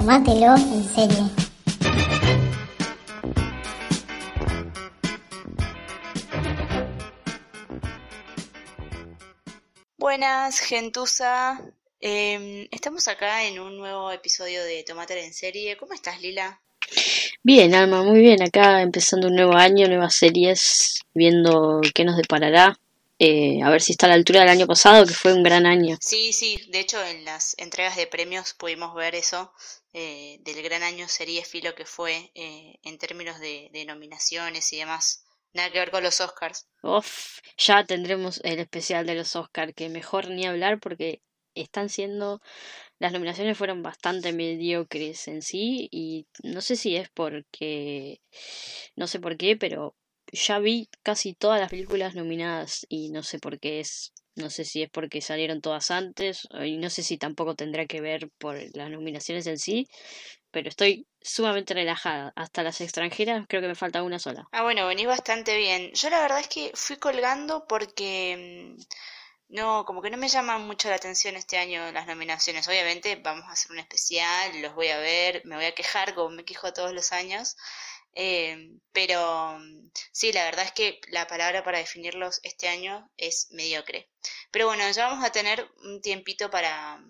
Tómatelo en serie. Buenas, gentuza. Em, estamos acá en un nuevo episodio de Tomate en serie. ¿Cómo estás, Lila? Bien, Alma, muy bien. Acá empezando un nuevo año, nuevas series, viendo qué nos deparará. Eh, a ver si está a la altura del año pasado, que fue un gran año. Sí, sí, de hecho en las entregas de premios pudimos ver eso, eh, del gran año sería Filo que fue eh, en términos de, de nominaciones y demás. Nada que ver con los Oscars. Uf, ya tendremos el especial de los Oscars, que mejor ni hablar porque están siendo las nominaciones fueron bastante mediocres en sí y no sé si es porque no sé por qué pero ya vi casi todas las películas nominadas y no sé por qué es no sé si es porque salieron todas antes y no sé si tampoco tendrá que ver por las nominaciones en sí pero estoy sumamente relajada. Hasta las extranjeras creo que me falta una sola. Ah, bueno, venís bastante bien. Yo la verdad es que fui colgando porque mm, no, como que no me llaman mucho la atención este año las nominaciones. Obviamente vamos a hacer un especial, los voy a ver, me voy a quejar como me quejo todos los años. Eh, pero mm, sí, la verdad es que la palabra para definirlos este año es mediocre. Pero bueno, ya vamos a tener un tiempito para,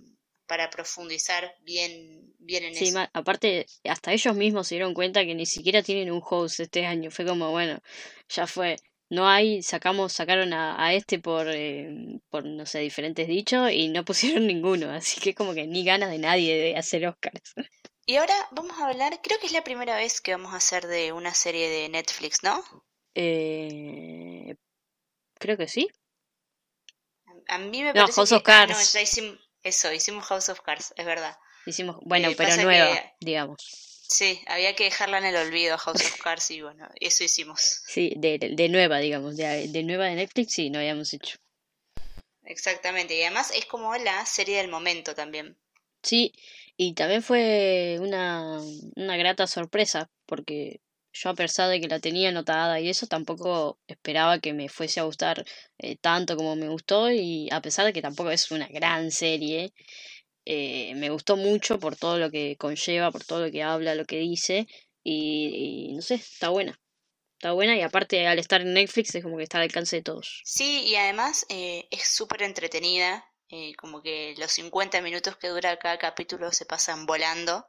para profundizar bien, bien en Sí, eso. aparte, hasta ellos mismos se dieron cuenta que ni siquiera tienen un host este año. Fue como, bueno, ya fue. No hay, sacamos, sacaron a, a este por, eh, por, no sé, diferentes dichos y no pusieron ninguno. Así que como que ni ganas de nadie de hacer Oscars. Y ahora vamos a hablar, creo que es la primera vez que vamos a hacer de una serie de Netflix, ¿no? Eh, creo que sí. A mí me No, parece House que... of no, Cards. ya hicimos... Eso, hicimos House of Cards, es verdad. Hicimos, bueno, Eh, pero nueva, que- digamos. Sí, había que dejarla en el olvido House of Cards y bueno, eso hicimos. Sí, de, de nueva, digamos. De, de nueva de Netflix, sí, no habíamos hecho. Exactamente, y además es como la serie del momento también. Sí, y también fue una, una grata sorpresa, porque yo a pesar de que la tenía anotada y eso, tampoco esperaba que me fuese a gustar eh, tanto como me gustó, y a pesar de que tampoco es una gran serie, eh, me gustó mucho por todo lo que conlleva, por todo lo que habla, lo que dice, y, no sé, está buena. Está buena y aparte al estar en Netflix es como que está al alcance de todos. Sí, y además eh, es súper entretenida, eh, como que los 50 minutos que dura cada capítulo se pasan volando.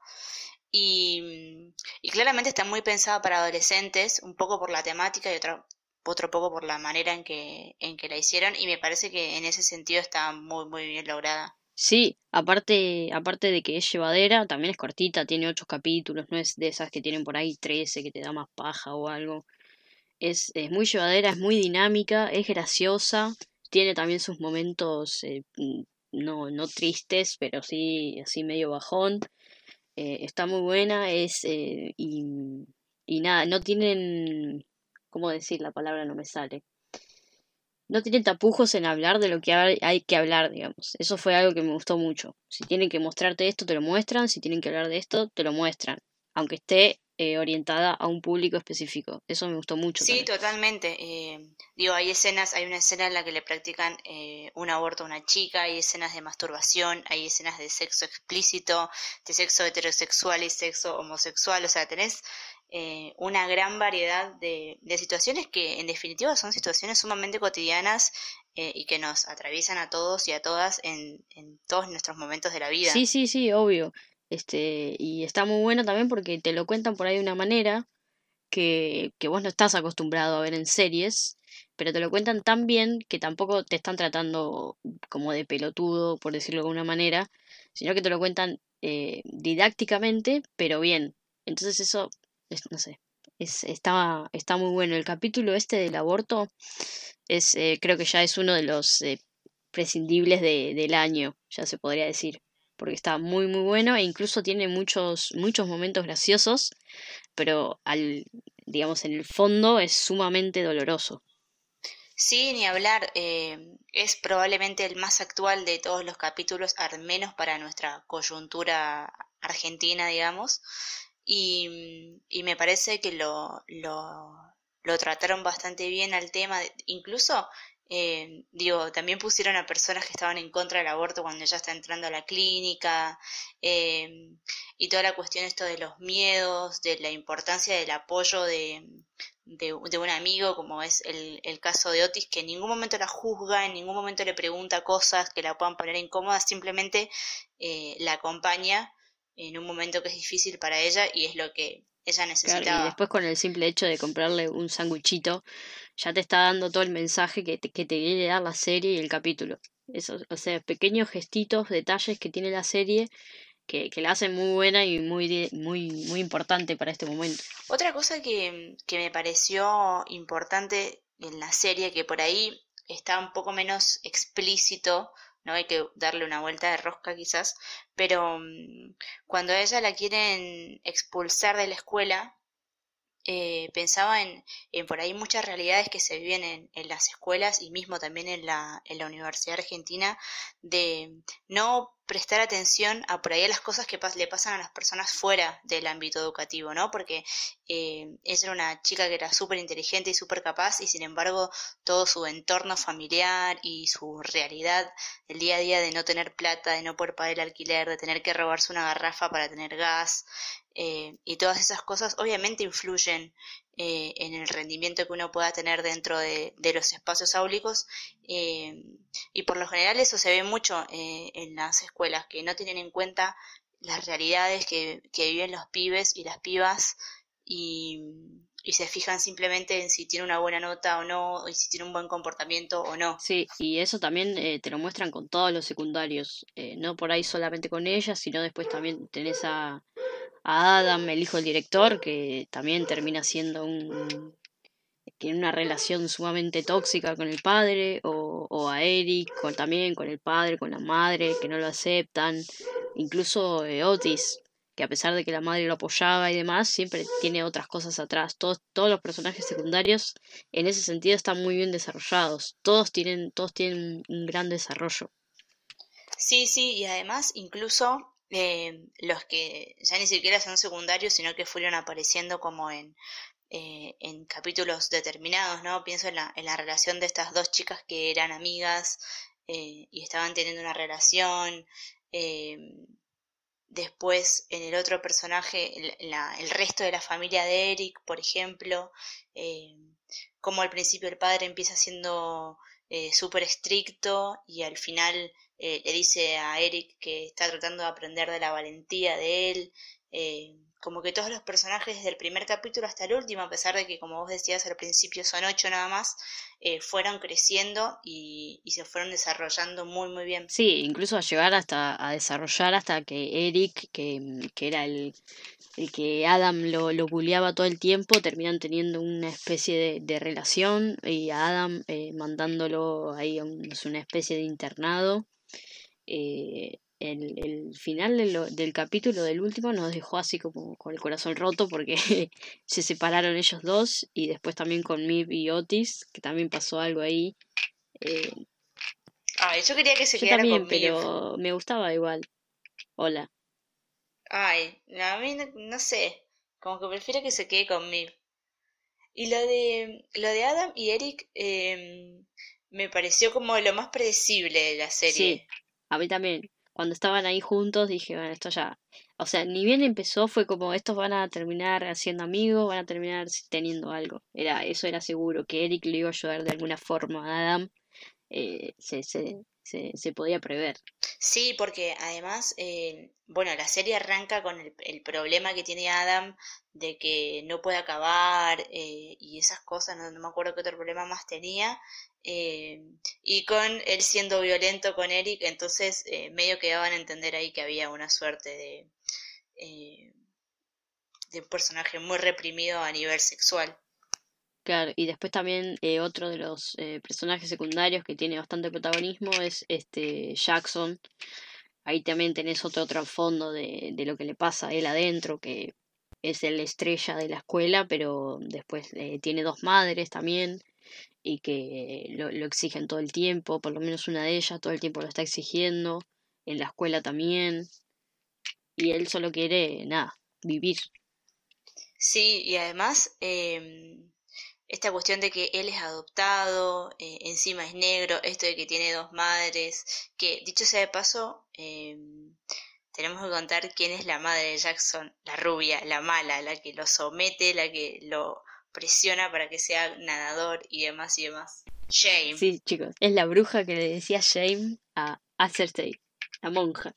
Y, y claramente está muy pensada para adolescentes, un poco por la temática y otro, otro poco por la manera en que, en que la hicieron, y me parece que en ese sentido está muy, muy bien lograda. Sí, aparte, aparte de que es llevadera, también es cortita, tiene ocho capítulos, no es de esas que tienen por ahí 13 que te da más paja o algo. Es, es muy llevadera, es muy dinámica, es graciosa, tiene también sus momentos eh, no, no tristes, pero sí así medio bajón. Eh, está muy buena, es eh, y, y nada, no tienen, ¿cómo decir? La palabra no me sale. No tienen tapujos en hablar de lo que hay que hablar, digamos. Eso fue algo que me gustó mucho. Si tienen que mostrarte esto, te lo muestran. Si tienen que hablar de esto, te lo muestran. Aunque esté eh, orientada a un público específico. Eso me gustó mucho Sí, totalmente. eh, digo, hay escenas, hay una escena en la que le practican eh, un aborto a una chica, hay escenas de masturbación, hay escenas de sexo explícito, de sexo heterosexual y sexo homosexual, o sea, tenés eh, una gran variedad de, de situaciones que en definitiva son situaciones sumamente cotidianas eh, y que nos atraviesan a todos y a todas en, en todos nuestros momentos de la vida. Sí, sí, sí, obvio. Este, y está muy bueno también porque te lo cuentan por ahí de una manera que, que vos no estás acostumbrado a ver en series, pero te lo cuentan tan bien que tampoco te están tratando como de pelotudo, por decirlo de alguna manera, sino que te lo cuentan eh, didácticamente, pero bien. Entonces eso, es, no sé, es, está, está muy bueno. El capítulo este del aborto es, eh, creo que ya es uno de los eh, prescindibles de, del año, ya se podría decir, porque está muy muy bueno e incluso tiene muchos muchos momentos graciosos, pero al digamos en el fondo es sumamente doloroso. Sí, ni hablar. eh, es probablemente el más actual de todos los capítulos, al menos para nuestra coyuntura argentina, digamos. Y, y me parece que lo, lo, lo trataron bastante bien al tema. incluso Eh, digo, también pusieron a personas que estaban en contra del aborto cuando ella está entrando a la clínica, eh, y toda la cuestión esto de los miedos, de la importancia del apoyo de, de, un amigo, como es el, el, caso de Otis, que en ningún momento la juzga, en ningún momento le pregunta cosas que la puedan poner incómoda, simplemente eh, la acompaña en un momento que es difícil para ella y es lo que ella necesitaba. y después con el simple hecho de comprarle un sándwichito, ya te está dando todo el mensaje que te, que te quiere dar la serie y el capítulo. Eso, o sea, pequeños gestitos, detalles que tiene la serie que, que, la hacen muy buena y muy, muy, muy importante para este momento. Otra cosa que, que me pareció importante en la serie, que por ahí está un poco menos explícito, no hay que darle una vuelta de rosca quizás, pero mm, cuando a ella la quieren expulsar de la escuela, eh, pensaba en, en, por ahí muchas realidades que se viven en, en, las escuelas y mismo también en la, en la Universidad Argentina de no prestar atención a por ahí a las cosas que le pasan a las personas fuera del ámbito educativo, ¿no? Porque eh, ella era una chica que era súper inteligente y súper capaz y sin embargo todo su entorno familiar y su realidad el día a día de no tener plata, de no poder pagar el alquiler, de tener que robarse una garrafa para tener gas eh, y todas esas cosas obviamente influyen eh, en el rendimiento que uno pueda tener dentro de, los espacios áulicos eh, y por lo general eso se ve mucho eh, en las escuelas que no tienen en cuenta las realidades que, viven los pibes y las pibas y, y, se fijan simplemente en si tiene una buena nota o no, y si tiene un buen comportamiento o no. Sí, y eso también te lo muestran con todos los secundarios, no por ahí solamente con ellas, sino después también tenés a, a Adam, el hijo del director, que también termina siendo un tiene una relación sumamente tóxica con el padre, o, o a Eric, también con el padre, con la madre, que no lo aceptan, incluso eh, Otis, que a pesar de que la madre lo apoyaba y demás, siempre tiene otras cosas atrás. Todos, todos los personajes secundarios en ese sentido están muy bien desarrollados. Todos tienen, todos tienen un gran desarrollo. Sí, sí, y además incluso eh, los que ya ni siquiera son secundarios, sino que fueron apareciendo como en, eh, en capítulos determinados, ¿no? Pienso en la, en la relación de estas dos chicas que eran amigas eh, y estaban teniendo una relación. después, en el otro personaje, el, el, resto de la familia de Eric, por ejemplo, como al principio el padre empieza siendo súper estricto y al final eh, le dice a Eric que está tratando de aprender de la valentía de él, eh, como que todos los personajes desde el primer capítulo hasta el último, a pesar de que como vos decías al principio son ocho nada más, eh, fueron creciendo y, se fueron desarrollando muy muy bien. Sí, incluso a llegar hasta a desarrollar hasta que Eric, que, que era el, el que Adam lo, lo bulleaba todo el tiempo, terminan teniendo una especie de, relación y a Adam mandándolo ahí a una especie de internado eh, el, el, final del capítulo del último nos dejó así como con el corazón roto porque se separaron ellos dos y después también con Mib y Otis, que también pasó algo ahí. Eh, Ay, yo quería que se quedara también, pero me gustaba igual. Hola. Ay, a mí no, sé, como que prefiero que se quede con Mib. Y lo de, lo de Adam y Eric eh, me pareció como lo más predecible de la serie. Sí, a mí también. Cuando estaban ahí juntos dije, bueno, esto ya... O sea, ni bien empezó fue como estos van a terminar siendo amigos, van a terminar teniendo algo. Era, eso era seguro, que Eric le iba a ayudar de alguna forma a Adam. Eh, se, se, se, se, podía prever. Sí, porque además, eh, bueno, la serie arranca con el, problema que tiene Adam de que no puede acabar eh, y esas cosas, no, me acuerdo qué otro problema más tenía, eh, y con él siendo violento con Eric, entonces eh, medio que daban a entender ahí que había una suerte de, de un personaje muy reprimido a nivel sexual. Claro, y después también otro de los personajes secundarios que tiene bastante protagonismo es este Jackson. Ahí también tenés otro trasfondo de, de lo que le pasa a él adentro, que es el estrella de la escuela, pero después tiene dos madres también y que lo, lo, exigen todo el tiempo, por lo menos una de ellas todo el tiempo lo está exigiendo, en la escuela también, y él solo quiere, nada, vivir. Sí, y además eh, esta cuestión de que él es adoptado, eh, encima es negro, esto de que tiene dos madres, que dicho sea de paso, em, tenemos que contar quién es la madre de Jackson, la rubia, la mala, la que lo somete, la que lo presiona para que sea nadador y demás y demás. Shame. Sí, chicos, es la bruja que le decía Shame a Acertay, la monja.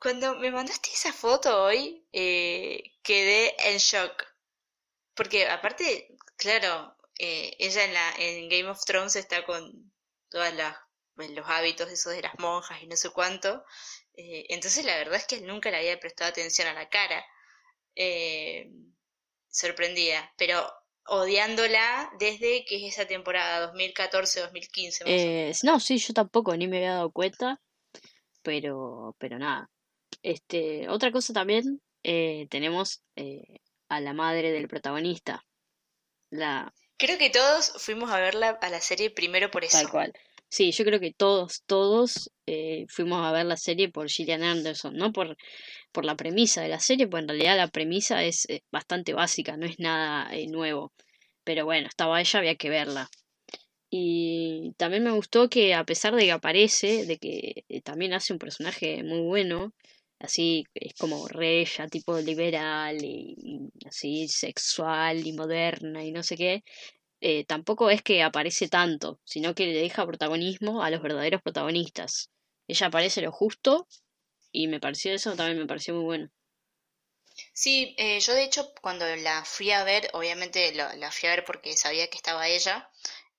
Cuando me mandaste esa foto hoy, eh, quedé en shock. Porque aparte, claro, eh, ella en, la, en Game of Thrones está con todos los hábitos esos de las monjas y no sé cuánto. Eh, entonces la verdad es que nunca le había prestado atención a la cara. sorprendida. Pero odiándola desde que es esa temporada 2014-2015. Eh, no, sí, yo tampoco ni me había dado cuenta, pero, pero nada. Este, otra cosa también, eh, tenemos eh, a la madre del protagonista. La... Creo que todos fuimos a verla a la serie primero por eso. Tal cual. Sí, yo creo que todos, todos eh, fuimos a ver la serie por Gillian Anderson, no por, por la premisa de la serie, pues en realidad la premisa es eh, bastante básica, no es nada eh, nuevo. Pero bueno, estaba ella, había que verla. Y también me gustó que a pesar de que aparece, de que también hace un personaje muy bueno, así es como re tipo liberal y, así sexual y moderna y no sé qué, eh, tampoco es que aparece tanto, sino que le deja protagonismo a los verdaderos protagonistas. Ella aparece lo justo y me pareció eso, también me pareció muy bueno. Sí, eh, yo de hecho cuando la fui a ver, obviamente la, fui a ver porque sabía que estaba ella,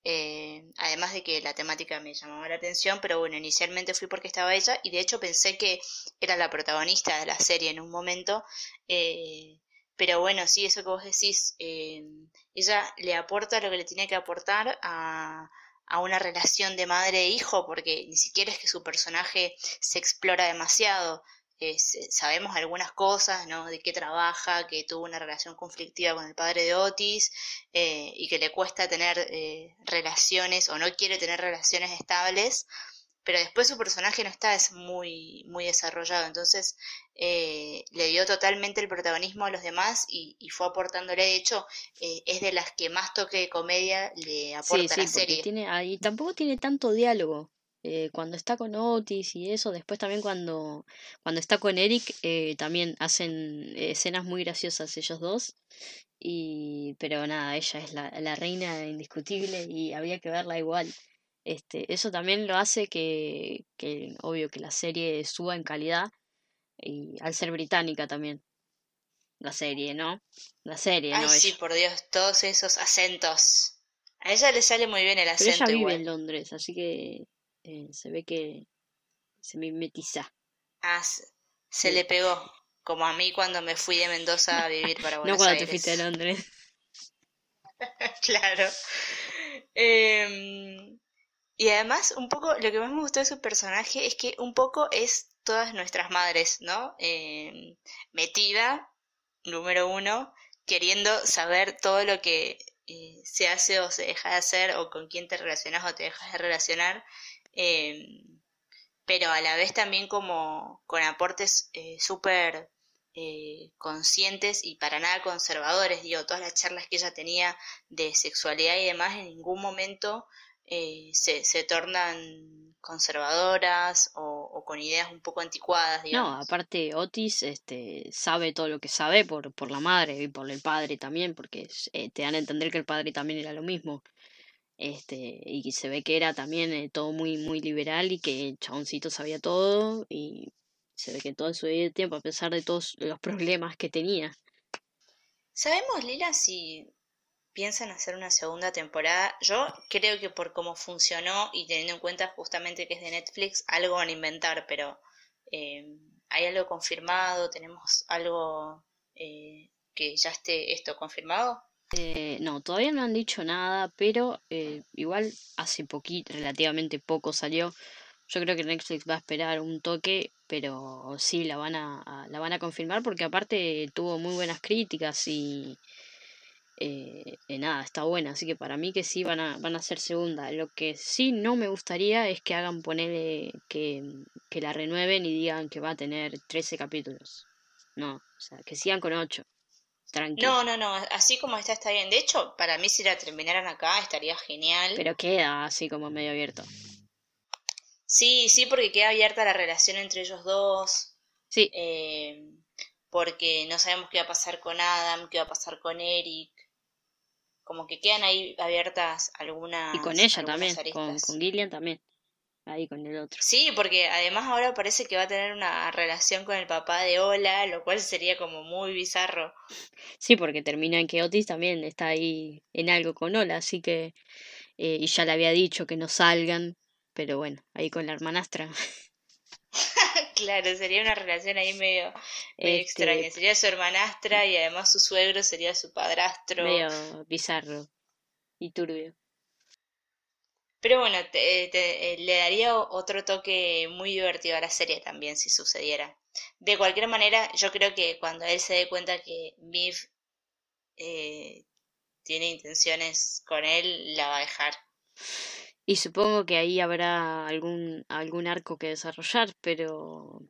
eh, además de que la temática me llamaba la atención, pero bueno, inicialmente fui porque estaba ella y de hecho pensé que era la protagonista de la serie en un momento, pero bueno, sí, eso que vos decís, eh, ella le aporta lo que le tiene que aportar a, a una relación de madre e hijo, porque ni siquiera es que su personaje se explora demasiado. Eh, sabemos algunas cosas, ¿no? De qué trabaja, que tuvo una relación conflictiva con el padre de Otis eh, y que le cuesta tener relaciones o no quiere tener relaciones estables pero después su personaje no está es muy, muy desarrollado, entonces eh, le dio totalmente el protagonismo a los demás y, fue aportándole, de hecho, eh, es de las que más toque de comedia le aporta la serie. Tiene, y tampoco tiene tanto diálogo. Eh, cuando está con Otis y eso, después también cuando, cuando está con Eric, también hacen escenas muy graciosas ellos dos. Y, pero nada, ella es la, la reina indiscutible y había que verla igual. Este, eso también lo hace que, que, obvio, que la serie suba en calidad y al ser británica también. La serie, ¿no? La serie, Ay, ¿no? sí, por Dios, todos esos acentos. A ella le sale muy bien el acento. Pero ella vive en Londres, así que eh, se ve que se mimetiza. Ah, se, le pegó. Como a mí cuando me fui de Mendoza a vivir para Buenos No cuando te fuiste a Londres. claro. Eh, y además, un poco, lo que más me gustó de su personaje es que un poco es todas nuestras madres, ¿no? Eh, metida, número uno, queriendo saber todo lo que eh, se hace o se deja de hacer, o con quién te relacionas o te dejas de relacionar, eh, pero a la vez también como con aportes súper conscientes y para nada conservadores, digo, todas las charlas que ella tenía de sexualidad y demás en ningún momento eh, se, se tornan conservadoras o, con ideas un poco anticuadas. Digamos. No, aparte Otis este, sabe todo lo que sabe por, por la madre y por el padre también, porque eh, te dan a entender que el padre también era lo mismo. Este, y se ve que era también eh, todo muy, muy liberal y que el chaboncito sabía todo y se ve que todo su tiempo, a pesar de todos los problemas que tenía. ¿Sabemos, Lila, si piensan hacer una segunda temporada. Yo creo que por cómo funcionó y teniendo en cuenta justamente que es de Netflix, algo van a inventar, pero eh, ¿hay algo confirmado? ¿Tenemos algo eh, que ya esté esto confirmado? Eh, no, todavía no han dicho nada, pero igual hace poquito, relativamente poco salió. Yo creo que Netflix va a esperar un toque, pero sí la van a la van a confirmar porque aparte tuvo muy buenas críticas y eh, eh, nada, está buena, así que para mí que sí van a, van a ser segunda. Lo que sí no me gustaría es que hagan ponerle que, que la renueven y digan que va a tener 13 capítulos. No, o sea, que sigan con 8. No, no, no, así como está está bien. De hecho, para mí si la terminaran acá estaría genial. Pero queda así como medio abierto. Sí, sí, porque queda abierta la relación entre ellos dos. Sí, eh, porque no sabemos qué va a pasar con Adam, qué va a pasar con Eric. Como que quedan ahí abiertas algunas. y con ella también, con Gillian también. Ahí con el otro. Sí, porque además ahora parece que va a tener una relación con el papá de Ola, lo cual sería como muy bizarro. Sí, porque termina en que Otis también está ahí en algo con Ola, así que. eh, y ya le había dicho que no salgan, pero bueno, ahí con la hermanastra. Claro, sería una relación ahí medio, medio Este, extraña. Sería su hermanastra y además su suegro sería su padrastro. medio bizarro y turbio. Pero bueno, te- te- eh, le daría otro toque muy divertido a la serie también si sucediera. De cualquier manera, yo creo que cuando él se dé cuenta que Miv eh, tiene intenciones con él, la va a dejar. Y supongo que ahí habrá algún, algún arco que desarrollar, pero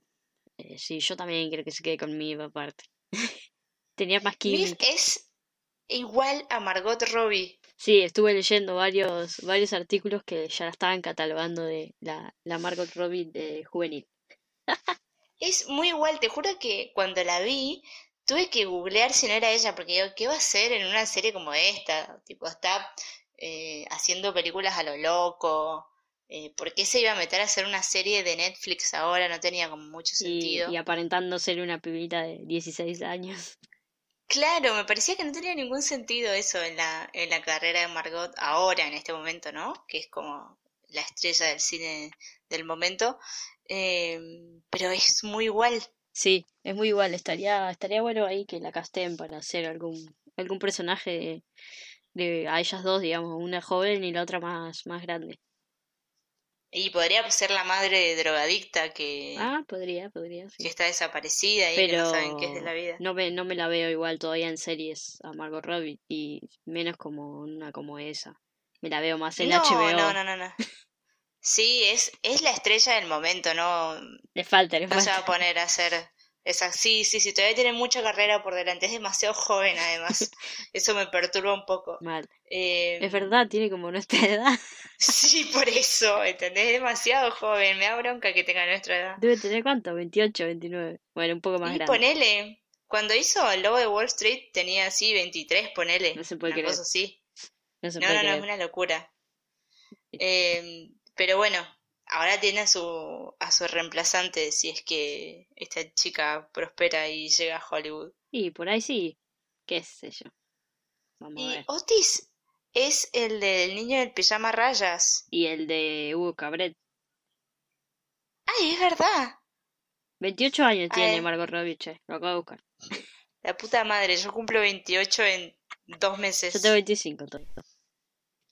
eh, sí, yo también quiero que se quede conmigo aparte. Tenía más Miv química. es igual a Margot Robbie. Sí, estuve leyendo varios, varios artículos que ya la estaban catalogando de la, la Margot Robbie de juvenil. Es muy igual, te juro que cuando la vi tuve que googlear si no era ella, porque digo, ¿qué va a hacer en una serie como esta? Tipo, está eh, haciendo películas a lo loco. Eh, ¿por qué se iba a meter a hacer una serie de Netflix ahora? No tenía como mucho Y, sentido. y aparentando ser una pibita de 16 años. Claro, me parecía que no tenía ningún sentido eso en la, en la carrera de Margot ahora, en este momento, ¿no? Que es como la estrella del cine del momento. Eh, pero es muy igual. Sí, es muy igual. Estaría, estaría bueno ahí que la casten para hacer algún, algún personaje de, de a ellas dos, digamos, una joven y la otra más, más grande. Y podría ser la madre drogadicta que, Ah, podría, podría, que está desaparecida y que no saben qué es de Pero la vida. no me, no me la veo igual todavía en series a Margot Robbie y menos como una como esa. Me la veo más en No, HBO. no, no, no, no. Sí, es, es la estrella del momento, no, Le falta, le no se va a falta. poner a hacer esa. Sí, sí, sí, todavía tiene mucha carrera por delante, es demasiado joven además. Eso me perturba un poco. Mal. Eh, Es verdad, tiene como nuestra edad. sí, por eso, ¿entendés? Es demasiado joven, me da bronca que tenga nuestra edad. Debe tener cuánto, 28, 29. Bueno, un poco más Y grande. ponele, cuando hizo El Lobo de Wall Street tenía así 23, ponele, No se puede una creer. cosa así. No se No, puede no, no, es creer. una locura. Eh, pero bueno, ahora tiene a su, a su reemplazante si es que esta chica prospera y llega a Hollywood. Y por ahí sí, qué sé yo. Vamos a Y ver. Otis es el del niño del pijama rayas. Y el de Hugo Cabret. ¡Ay, es verdad! 28 años tiene. Margot Robbie, che. Lo acabo de buscar. La puta madre, yo cumplo 28 en dos Yo meses. tengo 25 todavía.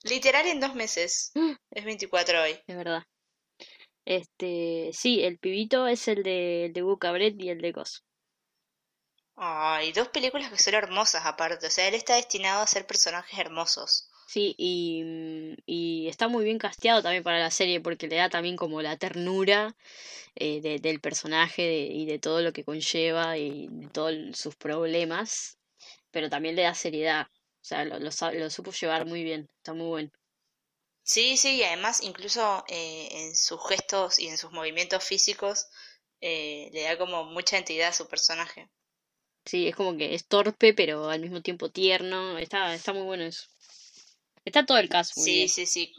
Literal en dos meses. Es 24 hoy. Es verdad. Este, sí, el pibito es el de, el de Hugo Cabret y el de Ghost. Ay, dos películas que son hermosas aparte. O sea, él está destinado a ser personajes hermosos. Sí, y, mm, y está muy bien casteado también para la serie porque le da también como la ternura eh, de- del personaje de- y de todo lo que conlleva y de todos sus problemas, pero también le da seriedad. O sea, lo, lo, lo supo llevar muy bien, está muy bueno. Sí, sí, y además incluso eh, en sus gestos y en sus movimientos físicos eh, le da como mucha entidad a su personaje. Sí, es como que es torpe, pero al mismo tiempo tierno. Está, está muy bueno eso. Está todo el caso muy Sí, bien. sí, sí.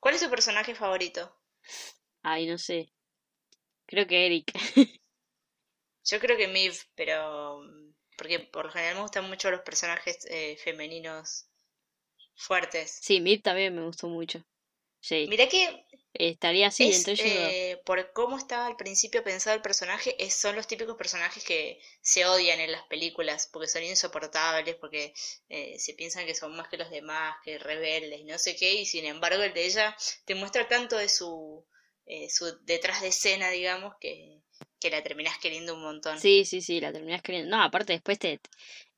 ¿Cuál es su personaje favorito? Ay, no sé. Creo que Eric. Yo creo que Miv, pero mm, porque por lo general me gustan mucho los personajes eh, femeninos fuertes. Sí, Mid también me gustó mucho. Sí, Mirá que estaría así es entre ellos dos. eh, por cómo estaba al principio pensado el personaje, es, son los típicos personajes que se odian en las películas porque son insoportables, porque eh, se piensan que son más que los demás, que rebeldes no sé qué, y sin embargo el de ella te muestra tanto de su, eh, su detrás de escena, digamos, que, que la terminás queriendo un montón. Sí, sí, sí, la terminás queriendo. No, aparte después te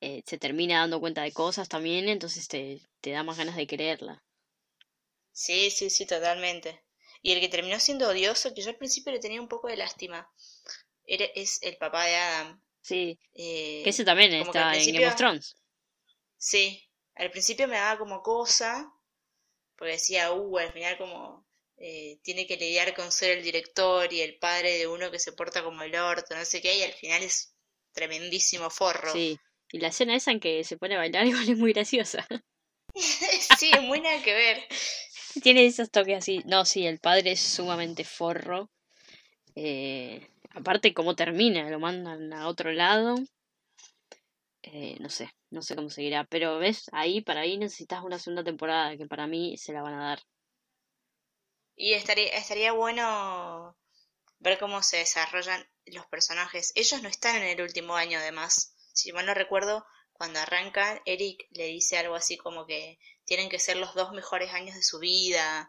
eh, se termina dando cuenta de cosas también, entonces te, te da más ganas de quererla. Sí, sí, sí, totalmente. Y el que terminó siendo odioso, que yo al principio le tenía un poco de lástima, era, es el papá de Adam. Sí. Eh, que ese también está en Game of Thrones. Sí, al principio me daba como cosa, porque decía, uh, al final como eh, tiene que lidiar con ser el director y el padre de uno que se porta como el orto, no sé qué, y al final es tremendísimo forro. Sí. Y la escena esa en que se pone a bailar igual es muy graciosa. Sí, es muy nada que ver. Tiene esos toques así. No, sí, el padre es sumamente forro. Eh, aparte, cómo termina, lo mandan a otro lado. Eh, no sé, no sé cómo seguirá. Pero ves, ahí para ahí necesitas una segunda temporada que para mí se la van a dar. Y estaría, estaría bueno ver cómo se desarrollan los personajes. Ellos no están en el último año, además. Si mal no recuerdo, cuando arrancan, Eric le dice algo así como que tienen que ser los dos mejores años de su vida,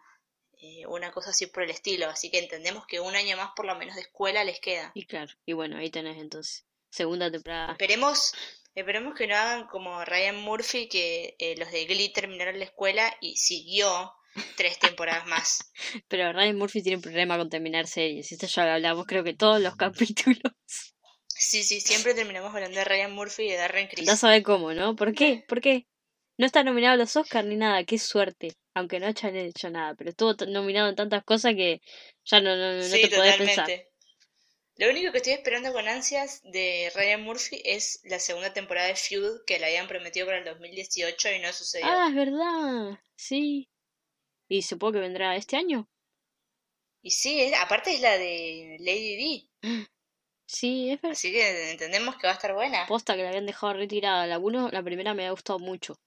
eh, una cosa así por el estilo. Así que entendemos que un año más por lo menos de escuela les queda. Y claro, y bueno, ahí tenés entonces. Segunda temporada. Esperemos, esperemos que no hagan como Ryan Murphy, que eh, los de Glee terminaron la escuela y siguió tres temporadas más. Pero Ryan Murphy tiene un problema con terminar series. Esto ya lo hablamos, creo que todos los capítulos. Sí, sí, siempre terminamos hablando de Ryan Murphy y de Darren Criss. Ya sabe cómo, ¿no? ¿Por qué? ¿Por qué? No está nominado a los Oscars ni nada, qué suerte. Aunque no hayan hecho nada, pero estuvo nominado en tantas cosas que ya no, no, no Sí, te podés pensar. Lo único que estoy esperando con ansias de Ryan Murphy es la segunda temporada de Feud que le habían prometido para el 2018 y no sucedió. Ah, es verdad. Sí. Y supongo que vendrá este año. Y sí, es- aparte es la de Lady Sí, es verdad. así que entendemos que va a estar buena. Posta que la habían dejado retirada. La uno, la primera me ha gustado mucho.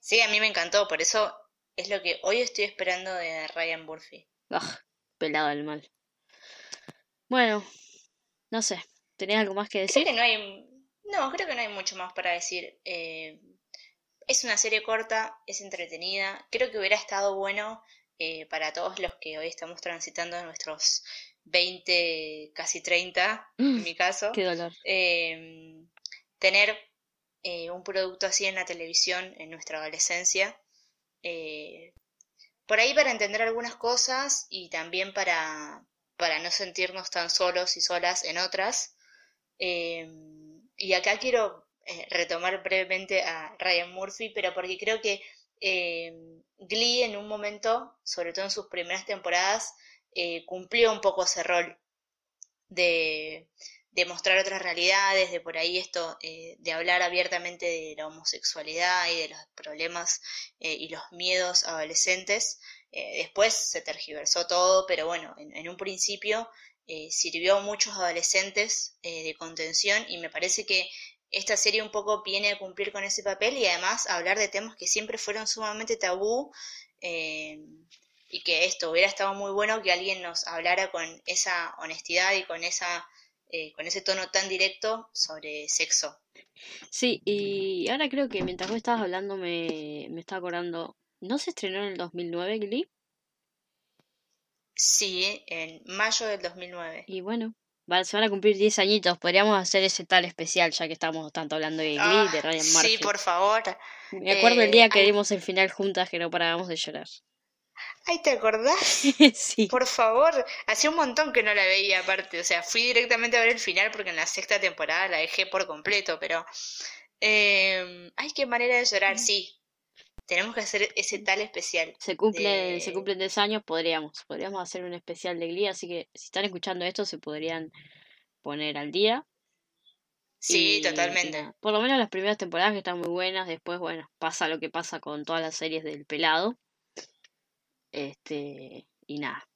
Sí, a mí me encantó, por eso es lo que hoy estoy esperando de Ryan Murphy. Ah, pelado al mal. Bueno, no sé. ¿Tenés algo más que Creo decir? que no hay, no, creo que no hay mucho más para decir. Eh, es una serie corta, es entretenida. Creo que hubiera estado bueno eh, para todos los que hoy estamos transitando nuestros 20, casi 30, en mi caso, Qué dolor. eh, tener eh, un producto así en la televisión en nuestra adolescencia. eh, por ahí para entender algunas cosas y también para, para no sentirnos tan solos y solas en otras. Eh, y acá quiero eh, retomar brevemente a Ryan Murphy, pero porque creo que eh, Glee en un momento, sobre todo en sus primeras temporadas, eh, cumplió un poco ese rol de, de mostrar otras realidades, de por ahí esto, eh, de hablar abiertamente de la homosexualidad y de los problemas eh, y los miedos adolescentes. Después se tergiversó todo, pero bueno, en, un principio sirvió a muchos adolescentes de contención y me parece que esta serie un poco viene a cumplir con ese papel y además hablar de temas que siempre fueron sumamente tabú y que esto hubiera estado muy bueno que alguien nos hablara con esa honestidad y con esa eh, con ese tono tan directo sobre sexo. Sí, y ahora creo que mientras vos estabas hablando me, me estaba acordando. ¿No se estrenó en el 2009 Glee? Sí, en mayo del 2009. Y bueno, se van a cumplir 10 añitos. Podríamos hacer ese tal especial, ya que estamos tanto hablando de Glee, Ah, de Ryan Murphy. sí, por favor. Me acuerdo el Eh, día que vimos el final juntas que no parábamos de llorar. Ay, ¿te acordás? sí. Por favor, hacía un montón que no la veía aparte, o sea, fui directamente a ver el final porque en la sexta temporada la dejé por completo, pero... eh, ay, qué manera de llorar, sí. Tenemos que hacer ese tal especial. Se cumple, de- se cumplen 10 años, podríamos. Podríamos hacer un especial de Glee, así que si están escuchando esto se podrían poner al día. Sí, Y- totalmente. Por lo menos las primeras temporadas que están muy buenas, después, bueno, pasa lo que pasa con todas las series del pelado. Este, y nada.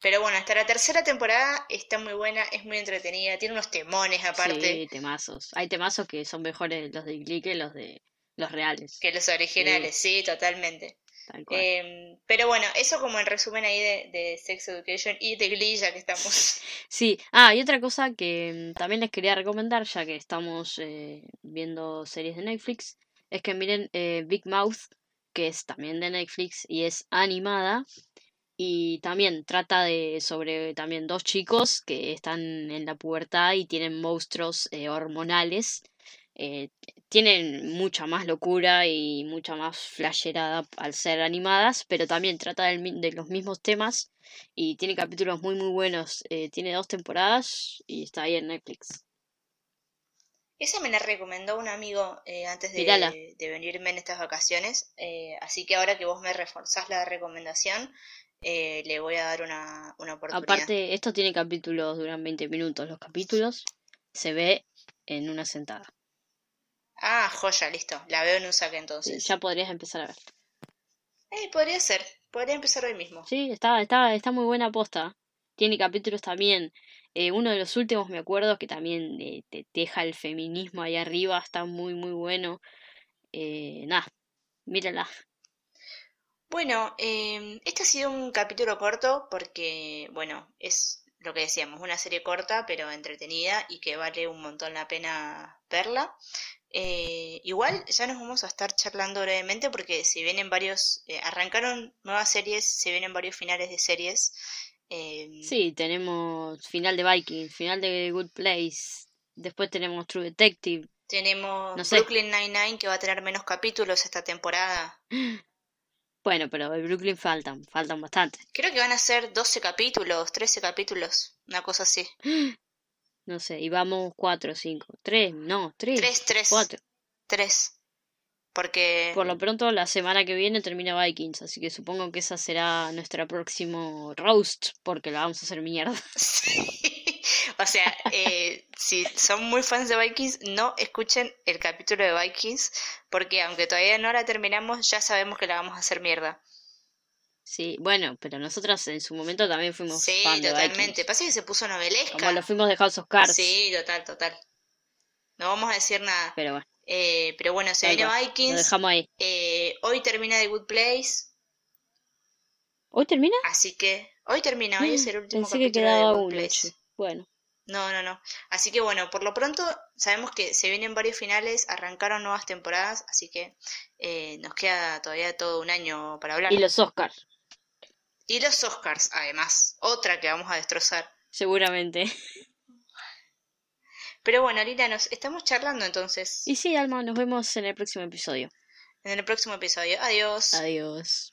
Pero bueno, hasta la tercera temporada está muy buena, es muy entretenida, tiene unos temones aparte Sí, temazos. Hay temazos que son mejores los de Glee que los de los reales. que los originales, sí, totalmente. Eh, pero bueno, eso como en resumen ahí de, de Sex Education y de Glee, ya que estamos. Sí, ah, y otra cosa que mm, también les quería recomendar, ya que estamos eh, viendo series de Netflix, es que miren eh, Big Mouth, que es también de Netflix y es animada, y también trata de sobre también dos chicos que están en la pubertad y tienen monstruos eh, hormonales. eh, tienen mucha más locura y mucha más flasherada al ser animadas, pero también trata del de los mismos temas y tiene capítulos muy muy buenos. eh, tiene dos temporadas y está ahí en Netflix. Esa me la recomendó un amigo eh, antes de, venirme en estas vacaciones, eh, así que ahora que vos me reforzás la recomendación, eh, le voy a dar una, una oportunidad. Aparte, esto tiene capítulos, duran 20 minutos. Los capítulos se ve en una sentada. Ah, joya, listo. La veo en un saque entonces. ya podrías empezar a ver. Eh, podría ser. Podría empezar hoy mismo. Sí, está, está, está muy buena posta. Tiene capítulos también. Eh, uno de los últimos me acuerdo que también eh, te deja el feminismo ahí arriba. Está muy, muy bueno. Eh, nada, mírala. Bueno, eh, este ha sido un capítulo corto porque, bueno, es lo que decíamos, una serie corta pero entretenida y que vale un montón la pena verla. Eh, igual ya nos vamos a estar charlando brevemente porque se vienen varios, arrancaron nuevas series, se vienen varios finales de series. Eh, Sí, tenemos final de Vikings, final de Good Place. Después tenemos True Detective. tenemos No sé. Brooklyn Nine-Nine que va a tener menos capítulos esta temporada. Bueno, pero de Brooklyn faltan, faltan bastante. Creo que van a ser 12 capítulos, 13 capítulos, una cosa así. No sé, y vamos cuatro, cinco, tres, no, tres, 3, 3, cuatro. 3. Porque Por lo pronto la semana que viene termina Vikings, así que supongo que esa será nuestra próximo roast, porque la vamos a hacer mierda. Sí. O sea, eh, si son muy fans de Vikings, no escuchen el capítulo de Vikings, porque aunque todavía no la terminamos, ya sabemos que la vamos a hacer mierda. Sí, bueno, pero nosotras en su momento también fuimos Sí, fan de totalmente. Vikings, Pasa que se puso novelesca. como lo fuimos de House of Cards, Sí, total, total. No vamos a decir nada. pero bueno, Eh, pero bueno, se viene cual, lo Vikings. dejamos ahí. eh, hoy termina The Good Place. ¿Hoy termina? Así que hoy termina, hoy es el último Pensé que capítulo de quedaba The Good Place. Bueno, No, no, no. Así que bueno, por lo pronto sabemos que se vienen varios finales, arrancaron nuevas temporadas, así que eh, nos queda todavía todo un año para hablar. y los Oscars, Y los Oscars, además, otra que vamos a destrozar. seguramente. Pero bueno, Lila, nos estamos charlando entonces Y sí, Alma, nos vemos en el próximo episodio. en el próximo episodio. Adiós. Adiós.